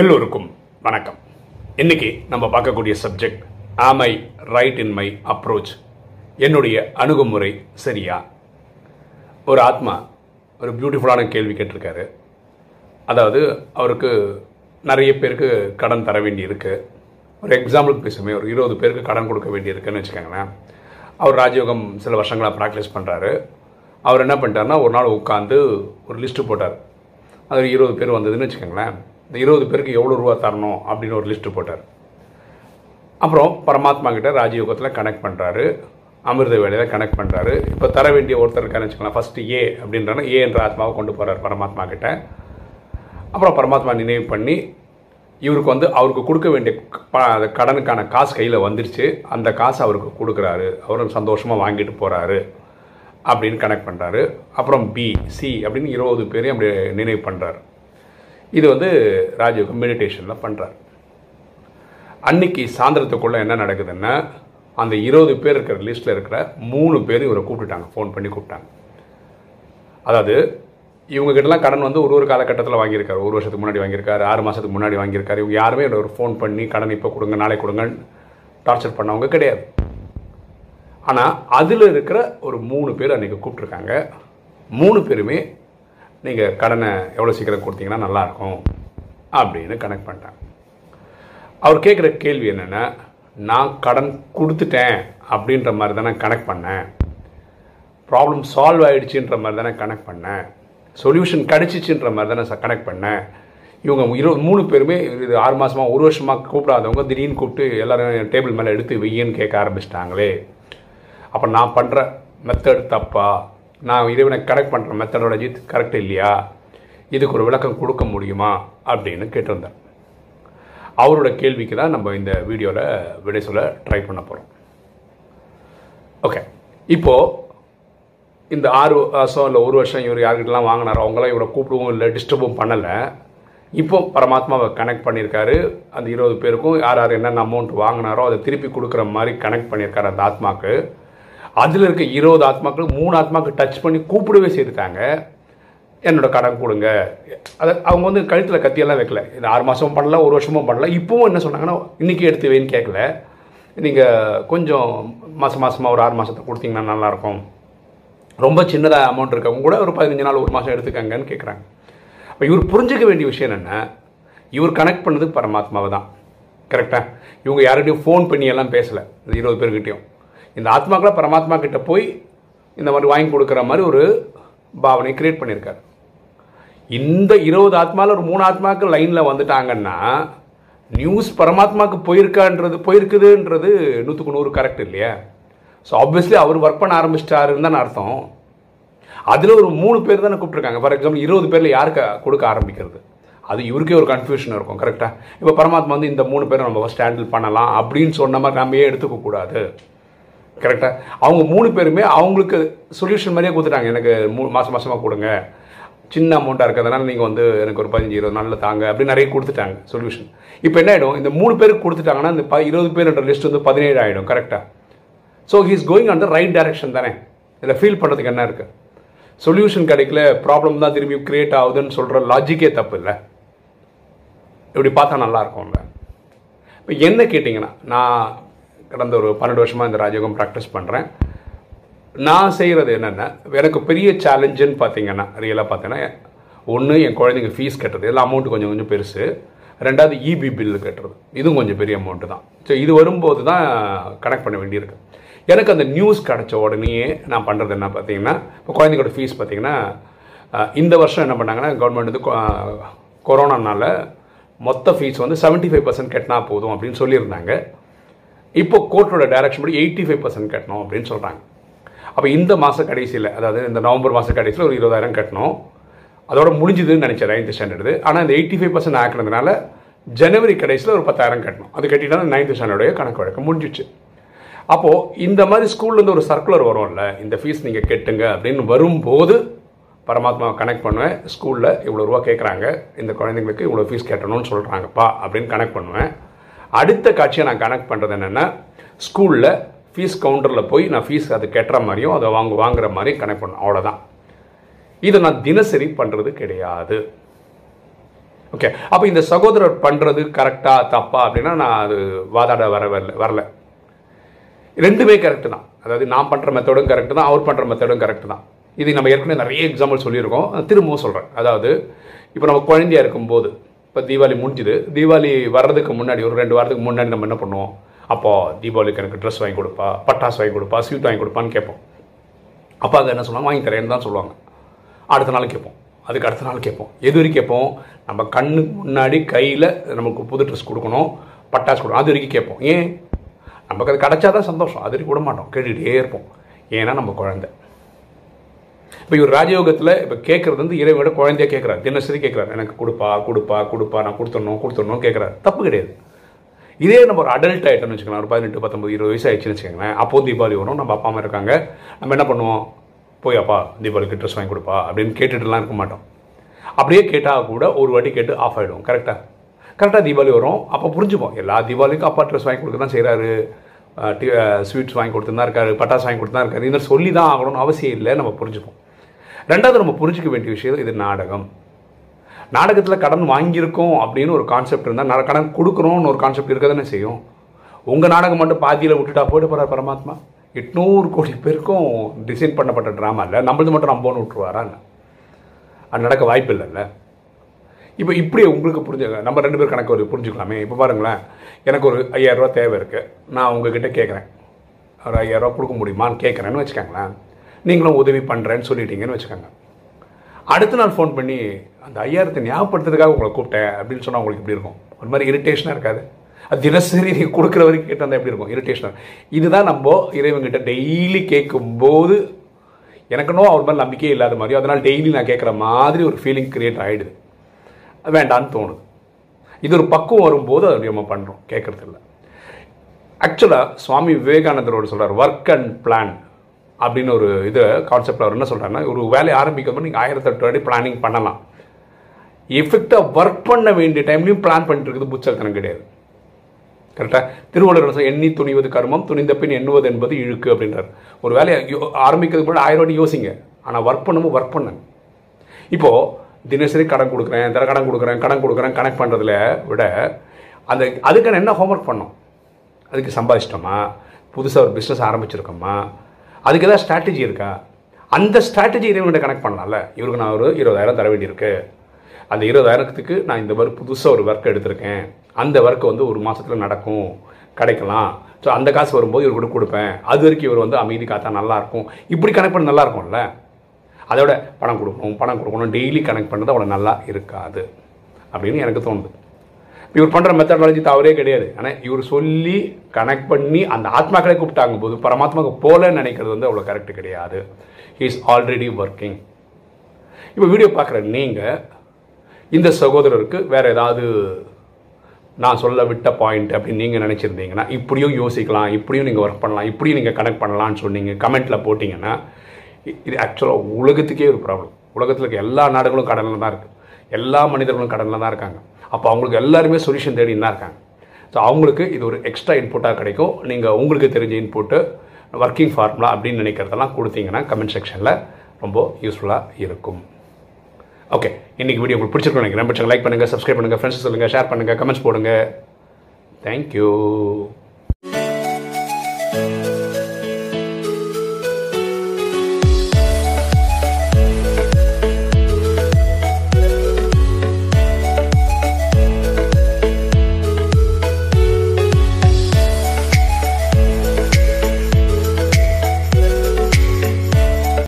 எல்லோருக்கும் வணக்கம். இன்னைக்கு நம்ம பார்க்கக்கூடிய subject am I right in my approach என்னுடைய அணுகுமுறை சரியா? ஒரு ஆத்மா ஒரு பியூட்டிஃபுல்லான கேள்வி கேட்டிருக்காரு. அதாவது அவருக்கு நிறைய பேருக்கு கடன் தர வேண்டி இருக்குது ஒரு எக்ஸாம்பிளுக்கு பேசுமே ஒரு இருபது பேருக்கு கடன் கொடுக்க வேண்டி இருக்குன்னு வச்சுக்கோங்களேன். அவர் ராஜயோகம் சில வருஷங்களாக ப்ராக்டிஸ் பண்ணுறாரு அவர் என்ன பண்ணிட்டாருன்னா ஒரு நாள் உட்காந்து ஒரு லிஸ்ட்டு போட்டார். அது இருபது பேர் வந்ததுன்னு வச்சுக்கோங்களேன். இந்த இருபது பேருக்கு எவ்வளோ ரூபா தரணும் அப்படின்னு ஒரு லிஸ்ட்டு போட்டார். அப்புறம் பரமாத்மா கிட்ட ராஜயோகத்தில் கனெக்ட் பண்ணுறாரு அமிர்த வேலையில் கனெக்ட் பண்ணுறாரு இப்போ தர வேண்டிய ஒருத்தர் இருக்காருன்னு வச்சுக்கலாம் ஃபஸ்ட்டு ஏ அப்படின்றன ஏ என்ற ஆத்மாவை கொண்டு போகிறார் பரமாத்மா கிட்ட. அப்புறம் பரமாத்மா நினைவு பண்ணி இவருக்கு வந்து அவருக்கு கொடுக்க வேண்டிய கடனுக்கான காசு கையில் வந்துருச்சு. அந்த காசு அவருக்கு கொடுக்குறாரு. அவரும் சந்தோஷமாக வாங்கிட்டு போகிறாரு அப்படின்னு கனெக்ட் பண்ணுறாரு அப்புறம் பி சி அப்படின்னு இருபது பேரையும் அப்படி நினைவு பண்ணுறாரு இது வந்து ராஜயோகம் மெடிடேஷனில் பண்ணுறாரு அன்னைக்கு சாயந்தரத்துக்குள்ளே என்ன நடக்குதுன்னா அந்த இருபது பேர் இருக்கிற லிஸ்ட்டில் இருக்கிற மூணு பேர் இவரை கூப்பிட்டுட்டாங்க ஃபோன் பண்ணி கூப்பிட்டாங்க. அதாவது இவங்க கிட்டலாம் கடன் வந்து ஒரு ஒரு காலகட்டத்தில் வாங்கியிருக்காரு. ஒரு வருஷத்துக்கு முன்னாடி வாங்கியிருக்காரு ஆறு மாதத்துக்கு முன்னாடி வாங்கியிருக்காரு. இவங்க யாருமே இவரை ஒரு ஃபோன் பண்ணி கடன் இப்போ கொடுங்க நாளை கொடுங்க டார்ச்சர் பண்ணவங்க கிடையாது. ஆனால் அதில் இருக்கிற ஒரு மூணு பேர் அன்றைக்கி கூப்பிட்ருக்காங்க மூணு பேருமே நீங்கள் கடனை எவ்வளோ சீக்கிரம் கொடுத்தீங்கன்னா நல்லாயிருக்கும் அப்படின்னு கனெக்ட் பண்ணிட்டாங்க. அவர் கேட்குற கேள்வி என்னென்னா நான் கடன் கொடுத்துட்டேன் அப்படின்ற மாதிரி தானே கனெக்ட் பண்ணேன். ப்ராப்ளம் சால்வ் ஆகிடுச்சின்ற மாதிரி தானே கனெக்ட் பண்ணேன். சொல்யூஷன் கிடச்சிச்சின்ற மாதிரி தானே கனெக்ட் பண்ணேன். இவங்க இரு மூணு பேருமே இது ஆறு மாதமாக ஒரு வருஷமாக கூப்பிடாதவங்க திடீர்னு கூப்பிட்டு எல்லாரும் டேபிள் மேலே எடுத்து வெய்யன்னு கேட்க ஆரம்பிச்சிட்டாங்களே. அப்போ நான் பண்ணுற மெத்தட் தப்பா? நான் இறைவனை கனெக்ட் பண்ணுற மெத்தடாலஜி கரெக்ட் இல்லையா? இதுக்கு ஒரு விளக்கம் கொடுக்க முடியுமா? அப்படின்னு கேட்டிருந்தேன் அவரோட கேள்விக்கு தான் நம்ம இந்த வீடியோவில் விடை சொல்ல ட்ரை பண்ண போகிறோம் ஓகே இப்போது இந்த ஆறு வருஷம் இல்லை ஒரு வருஷம் இவர் யார்கிட்டலாம் வாங்கினாரோ அவங்களாம் இவரை கூப்பிடவும் இல்லை டிஸ்டர்பும் பண்ணலை. இப்போ பரமாத்மாவை கனெக்ட் பண்ணியிருக்காரு. அந்த இருபது பேருக்கும் யார் யார் என்னென்ன அமௌண்ட் வாங்கினாரோ அதை திருப்பி கொடுக்குற மாதிரி கனெக்ட் பண்ணியிருக்காரு அந்த ஆத்மாக்கு. அதில் இருக்க இருபது ஆத்மாக்கள் மூணு ஆத்மாக்கு டச் பண்ணி கூப்பிடவே செய்திருக்காங்க என்னோட கடன் கொடுங்க. அதை அவங்க வந்து கழுத்தில் கத்தியெல்லாம் வைக்கல. இது ஆறு மாதமும் பண்ணல ஒரு வருஷமும் பண்ணல. இப்போவும் என்ன சொன்னாங்கன்னா இன்றைக்கி எடுத்து கேட்கல நீங்கள் கொஞ்சம் மாதம் மாதமாக ஒரு ஆறு மாதத்தை கொடுத்தீங்கன்னா நல்லாயிருக்கும். ரொம்ப சின்னதாக அமௌண்ட் இருக்கவங்க கூட ஒரு பதினஞ்சு நாள் ஒரு மாதம் எடுத்துக்கங்கன்னு கேட்குறாங்க அப்போ இவர் புரிஞ்சுக்க வேண்டிய விஷயம் என்னென்ன இவர் கனெக்ட் பண்ணது பரமாத்மாவை தான் கரெக்டாக இவங்க யார்கிட்டையும் ஃபோன் பண்ணி எல்லாம் பேசலை. இந்த இருபது பேர்கிட்டையும். இந்த ஆத்மாக்களை பரமாத்மா கிட்ட போய் இந்த மாதிரி வாங்கி கொடுக்குற மாதிரி ஒரு பாவனை கிரியேட் பண்ணியிருக்காரு. இந்த இருபது ஆத்மாவில் ஒரு மூணு ஆத்மாக்கள் லைனில் வந்துட்டாங்கன்னா நியூஸ் பரமாத்மாவுக்கு போயிருக்கான்றது போயிருக்குதுன்றது நூற்றுக்கு நூறு கரெக்ட் இல்லையா? ஸோ ஆப்வியஸ்லி அவர் ஒர்க் பண்ண ஆரம்பிச்சிட்டாருன்னு தானே அர்த்தம். அதில் ஒரு மூணு பேர் தானே கூப்பிட்ருக்காங்க ஃபார் எக்ஸாம்பிள் இருபது பேரில் யாருக்கு கொடுக்க ஆரம்பிக்கிறது? அது இவருக்கே ஒரு கன்ஃபியூஷன் இருக்கும் கரெக்டாக இப்போ பரமாத்மா வந்து இந்த மூணு பேரை நம்ம ஃபஸ்ட் ஹேண்டில் பண்ணலாம் அப்படின்னு சொன்ன மாதிரி நம்ம ஏன் எடுத்துக்கக்கூடாது கரெக்டாக அவங்க மூணு பேருமே அவங்களுக்கு சொல்யூஷன் மாதிரியே கொடுத்துட்டாங்க. எனக்கு மூ மாதம் மாதமாக கொடுங்க. சின்ன அமௌண்ட்டாக இருக்கிறதுனால நீங்கள் வந்து எனக்கு ஒரு பதினஞ்சு இருபது நாளில் தாங்க அப்படின்னு நிறைய கொடுத்துட்டாங்க சொல்யூஷன் இப்போ என்ன ஆகிடும் இந்த மூணு பேருக்கு கொடுத்துட்டாங்கன்னா இந்த ப இருபது பேருன்ற லிஸ்ட் வந்து பதினேழு ஆகிடும் கரெக்டாக so he's going on the right direction தானே? இதில் ஃபீல் பண்ணுறதுக்கு என்ன இருக்குது சொல்யூஷன் கிடைக்கல ப்ராப்ளம் தான் திரும்பி கிரியேட் ஆகுதுன்னு சொல்கிற லாஜிக்கே தப்பு இல்லை. இப்படி பார்த்தா நல்லாயிருக்கும்ல இப்போ என்ன கேட்டிங்கன்னா நான் கடந்த ஒரு பன்னெண்டு வருஷமாக இந்த ராஜயோகம் ப்ராக்டிஸ் பண்ணுறேன் நான் செய்கிறது என்னென்னா எனக்கு பெரிய சேலஞ்சுன்னு பார்த்தீங்கன்னா ரியலாக பார்த்தீங்கன்னா ஒன்று என் குழந்தைங்க ஃபீஸ் கட்டுறது. எல்லாம் அமௌண்ட் கொஞ்சம் கொஞ்சம் பெருசு. ரெண்டாவது இபி பில்லு கட்டுறது. இதுவும் கொஞ்சம் பெரிய அமௌண்ட்டு தான். ஸோ இது வரும்போது தான் கனெக்ட் பண்ண வேண்டியிருக்கு. எனக்கு அந்த நியூஸ் கிடச்ச உடனேயே நான் பண்ணுறது என்ன பார்த்தீங்கன்னா இப்போ குழந்தைங்களோட ஃபீஸ் பார்த்தீங்கன்னா இந்த வருஷம் என்ன பண்ணாங்கன்னா கவர்மெண்ட் வந்து கொரோனானால மொத்த ஃபீஸ் வந்து 75% ஃபைவ் பர்சன்ட் கட்டினா போதும் அப்படின்னு சொல்லியிருந்தாங்க. இப்போ கோர்ட்டோட டைரக்ஷன் படி எயிட்டி ஃபைவ் பர்சன்ட் கட்டணும் அப்படின்னு சொல்கிறாங்க அப்போ இந்த மாத கடைசியில் அதாவது இந்த நவம்பர் மாத கடைசியில் ஒரு இருபதாயிரம் கட்டணும். அதோட முடிஞ்சுதுன்னு நினச்சேன் நைன்த் ஸ்டாண்டர்டு ஆனால் இந்த எயிட்டி ஃபைவ் பர்சன்ட் ஆக்கினதுனால ஜனவரி கடைசியில் ஒரு பத்தாயிரம் கட்டணும். அது கட்டிட்டா நைன்த் ஸ்டாண்டர்டைய கணக்கு வழக்கம் முடிஞ்சிச்சு. அப்போது இந்த மாதிரி ஸ்கூல்லேருந்து ஒரு சர்க்குலர் வரும்ல இந்த ஃபீஸ் நீங்கள் கட்டுங்க அப்படின்னு வரும்போது பரமாத்மாவை கனெக்ட் பண்ணுவேன். ஸ்கூலில் இவ்வளோ ரூபா கேட்குறாங்க இந்த குழந்தைங்களுக்கு இவ்வளோ ஃபீஸ் கட்டணும்னு சொல்கிறாங்கப்பா அப்படின்னு கனெக்ட் பண்ணுவேன். அடுத்த காட்சியை நான் கனெக்ட் பண்ணுறது என்னென்னா ஸ்கூலில் ஃபீஸ் கவுண்டரில் போய் நான் ஃபீஸ் அது கட்டுற மாதிரியும் அதை வாங்க வாங்குற மாதிரி கனெக்ட் பண்ணேன் அவ்வளோதான் இதை நான் தினசரி பண்ணுறது கிடையாது. ஓகே அப்போ இந்த சகோதரர் பண்ணுறது கரெக்டாக தப்பா அப்படின்னா நான் அது வாதாட வர வரல வரல. ரெண்டுமே கரெக்டு தான். அதாவது நான் பண்ணுற மெத்தடும் கரெக்டு தான் அவர் பண்ணுற மெத்தடும் கரெக்டு தான். இது நம்ம ஏற்கனவே நிறைய எக்ஸாம்பிள் சொல்லியிருக்கோம். திரும்பவும் சொல்கிறேன் அதாவது இப்போ நம்ம குழந்தையா இருக்கும்போது இப்போ தீபாவளி முடிஞ்சுது. தீபாவளி வர்றதுக்கு முன்னாடி ஒரு ரெண்டு வாரத்துக்கு முன்னாடி நம்ம என்ன பண்ணுவோம்? அப்போ தீபாவளிக்கு எனக்கு ட்ரெஸ் வாங்கி கொடுப்பா பட்டாசு வாங்கி கொடுப்பா ஸ்வீட் வாங்கி கொடுப்பான்னு கேட்போம். அப்பா அதை என்ன சொல்லுவாங்க? வாங்கி தரேன்னு தான் சொல்லுவாங்க. அடுத்த நாள் கேட்போம். அதுக்கு அடுத்த நாள் கேட்போம். எது வரைக்கும் கேட்போம்? நம்ம கண்ணுக்கு முன்னாடி கையில் நமக்கு புது ட்ரெஸ் கொடுக்கணும் பட்டாசு கொடுக்கணும். அது வரைக்கும் கேட்போம். ஏன்? நமக்கு அது கிடைச்சாதான் சந்தோஷம். அது வரைக்கும் விட மாட்டோம். கேட்டுக்கிட்டே இருப்போம். ஏன்னா நம்ம குழந்தை. இப்போ இவர் ராஜயோகத்தில் இப்போ கேட்குறது வந்து இறைவனோட குழந்தைய கேட்குறாரு தினசரி கேட்குறாரு எனக்கு கொடுப்பா கொடுப்பா கொடுப்பா நான் கொடுத்துடணும் கொடுத்துடணும் கேட்குறாரு தப்பு கிடையாது. இதே நம்ம ஒரு அடல்ட் ஆகிட்டோம்னு வச்சுக்கலாம் ஒரு பதினெட்டு பத்தொம்பது இருபது வயசு ஆயிடுச்சுன்னு வச்சுக்கோங்களேன். அப்போ தீபாவளி வரும் நம்ம அப்பா அம்மா இருக்காங்க. நம்ம என்ன பண்ணுவோம்? போய் அப்பா தீபாவளிக்கு ட்ரெஸ் வாங்கி கொடுப்பா அப்படின்னு கேட்டுட்டுலாம் இருக்க மாட்டோம். அப்படியே கேட்டால் கூட ஒரு வாட்டி கேட்டு ஆஃப் ஆகிடும் கரெக்டாக கரெக்டாக தீபாவளி வரும். அப்போ புரிஞ்சுப்போம். எல்லா தீபாவளிக்கும் அப்பா ட்ரெஸ் வாங்கி கொடுக்க தான் செய்கிறாரு ஸ்வீட்ஸ் வாங்கி கொடுத்து தான் இருக்காரு. பட்டாசு வாங்கி கொடுத்து தான் இருக்காரு. இதை சொல்லி தான் ஆகணும்னு அவசியம் இல்லை. நம்ம புரிஞ்சுப்போம். ரெண்டாவது நம்ம புரிஞ்சிக்க வேண்டிய விஷயம் இது நாடகம். நாடகத்தில் கடன் வாங்கியிருக்கோம் அப்படின்னு ஒரு கான்செப்ட் இருந்தால் கடன் கொடுக்குறோம்னு ஒரு கான்செப்ட் இருக்க தானே செய்யும். உங்கள் நாடகம் மட்டும் பாதியில் விட்டுட்டா போயிட்டு போகிறார் பரமாத்மா. எட்நூறு கோடி பேருக்கும் டிசைன் பண்ணப்பட்ட ட்ராமா இல்லை. நம்மளது மட்டும் நம்போன்னு விட்டுருவாரா அது நடக்க வாய்ப்பு இல்லைல்ல. இப்போ இப்படி உங்களுக்கு புரிஞ்ச நம்ம ரெண்டு பேர் கணக்கு ஒரு புரிஞ்சுக்கலாமே. இப்போ பாருங்களேன். எனக்கு ஒரு ஐயாயிரரூவா தேவை இருக்குது நான் உங்ககிட்ட கேட்குறேன் ஒரு ஐயாயிரரூவா கொடுக்க முடியுமான்னு கேட்குறேன்னு வச்சுக்கோங்களேன். நீங்களும் உதவி பண்ணுறேன்னு சொல்லிட்டீங்கன்னு வச்சுக்கோங்க. அடுத்த நாள் ஃபோன் பண்ணி அந்த ஐயாயிரத்தை ஞாபகப்படுத்துறதுக்காக உங்களை கூப்பிட்டேன் அப்படின்னு சொன்னால் உங்களுக்கு எப்படி இருக்கும்? ஒரு மாதிரி இரிட்டேஷனாக இருக்காது. அது தினசரி நீங்கள் கொடுக்குற வரைக்கும் கேட்டால் எப்படி இருக்கும்? இரிட்டேஷனாக இதுதான் நம்ம இறைவங்கிட்ட டெய்லி கேட்கும்போது எனக்குனோ அவர் மேலே நம்பிக்கையே இல்லாத மாதிரியோ அதனால் டெய்லி நான் கேட்குற மாதிரி ஒரு ஃபீலிங் க்ரியேட் ஆகிடுது வேண்டான்னு தோணுது. இது ஒரு பக்குவம் வரும்போது அது நம்ம பண்ணுறோம் கேட்குறது இல்லை ஆக்சுவலாக சுவாமி விவேகானந்தரோடு சொல்கிறார் ஒர்க் அண்ட் பிளான் அப்படின்னு ஒரு இது கான்செப்ட் அவர் என்ன சொல்கிறாருன்னா ஒரு வேலையை ஆரம்பிக்கும் நீங்கள் ஆயிரத்தெட்டு வாட்டி பிளானிங் பண்ணலாம். எஃபெக்டாக ஒர்க் பண்ண வேண்டிய டைம்லையும் பிளான் பண்ணிட்டு இருக்குது புச்சல்தனம் கிடையாது. கரெக்டாக திருவள்ளுவர் எண்ணி துணிவது கர்மம் துணிந்த பின் எண்ணுவது என்பது இழுக்கு அப்படின்றார். ஒரு வேலையை ஆரம்பிக்கிறதுக்கு முன்னாடி ஆயிரம் வாட்டி யோசிங்க. ஆனால் ஒர்க் பண்ணும்போது ஒர்க் பண்ணுங்க இப்போது தினசரி கடன் கொடுக்குறேன் தர கடன் கொடுக்குறேன் கடன் கொடுக்குறேன் கனெக்ட் பண்ணுறதுல விட அந்த அதுக்கான என்ன ஹோம்ஒர்க் பண்ணோம் அதுக்கு சம்பாதிச்சிட்டோமா? புதுசாக ஒரு பிஸ்னஸ் ஆரம்பிச்சிருக்கோமா? அதுக்கு ஏதாவது ஸ்ட்ராட்டஜி இருக்கா? அந்த ஸ்ட்ராட்டஜி இறைவன்கிட்ட கனெக்ட் பண்ணலாம்ல. இவருக்கு நான் ஒரு இருபதாயிரம் தர வேண்டியிருக்கு. அந்த இருபதாயிரத்துக்கு நான் இந்த மாதிரி புதுசாக ஒரு ஒர்க் எடுத்திருக்கேன். அந்த ஒர்க் வந்து ஒரு மாதத்தில் நடக்கும். கிடைக்கலாம். ஸோ அந்த காசு வரும்போது இவர் கூட கொடுப்பேன். அது வரைக்கும் இவர் வந்து அமைதி காத்தா நல்லாயிருக்கும் இப்படி கனெக்ட் பண்ண நல்லா இருக்கும்ல? அதோட பணம் கொடுக்கணும் பணம் கொடுக்கணும். டெய்லி கனெக்ட் பண்ணுறது அவ்வளோ நல்லா இருக்காது. அப்படின்னு எனக்கு தோணுது. இவர் பண்ணுற மெத்தடாலஜி தவறே கிடையாது. ஆனால் இவர் சொல்லி கனெக்ட் பண்ணி அந்த ஆத்மாக்களை கூப்பிட்டாங்க போது பரமாத்மாவுக்கு போலன்னு நினைக்கிறது வந்து அவ்வளோ கரெக்ட் கிடையாது. ஹி இஸ் ஆல்ரெடி ஒர்க்கிங் இப்போ வீடியோ பார்க்குற நீங்கள் இந்த சகோதரருக்கு வேறு ஏதாவது நான் சொல்ல விட்ட பாயிண்ட் அப்படின்னு நீங்கள் நினச்சிருந்தீங்கன்னா இப்படியும் யோசிக்கலாம் இப்படியும் நீங்கள் ஒர்க் பண்ணலாம் இப்படியும் நீங்கள் கனெக்ட் பண்ணலாம்னு சொன்னீங்க கமெண்ட்டில் போட்டிங்கன்னா இது ஆக்சுவலாக உலகத்துக்கே ஒரு ப்ராப்ளம் உலகத்தில் இருக்க எல்லா நாடுகளும் கடனில் தான் இருக்குது எல்லா மனிதர்களும் கடனில் தான் இருக்காங்க. அப்போ அவங்களுக்கு எல்லாருமே சொல்யூஷன் தேடி தான் இருக்காங்க ஸோ அவங்களுக்கு இது ஒரு எக்ஸ்ட்ரா இன்புட்டாக கிடைக்கும். நீங்கள் உங்களுக்கு தெரிஞ்ச இன்புட்டு ஒர்க்கிங் ஃபார்முலா அப்படின்னு நினைக்கிறதெல்லாம் கொடுத்தீங்கன்னா கமெண்ட் செக்ஷனில் ரொம்ப யூஸ்ஃபுல்லாக இருக்கும். ஓகே இன்றைக்கி வீடியோ உங்களுக்கு பிடிச்சிருக்கோம் நினைக்கிறேன். பிடிச்சவங்க லைக் பண்ணுங்கள் சப்ஸ்கிரைப் பண்ணுங்கள் ஃப்ரெண்ட்ஸ் சொல்லுங்கள் ஷேர் பண்ணுங்கள் கமெண்ட்ஸ் போடுங்க. தேங்க்யூ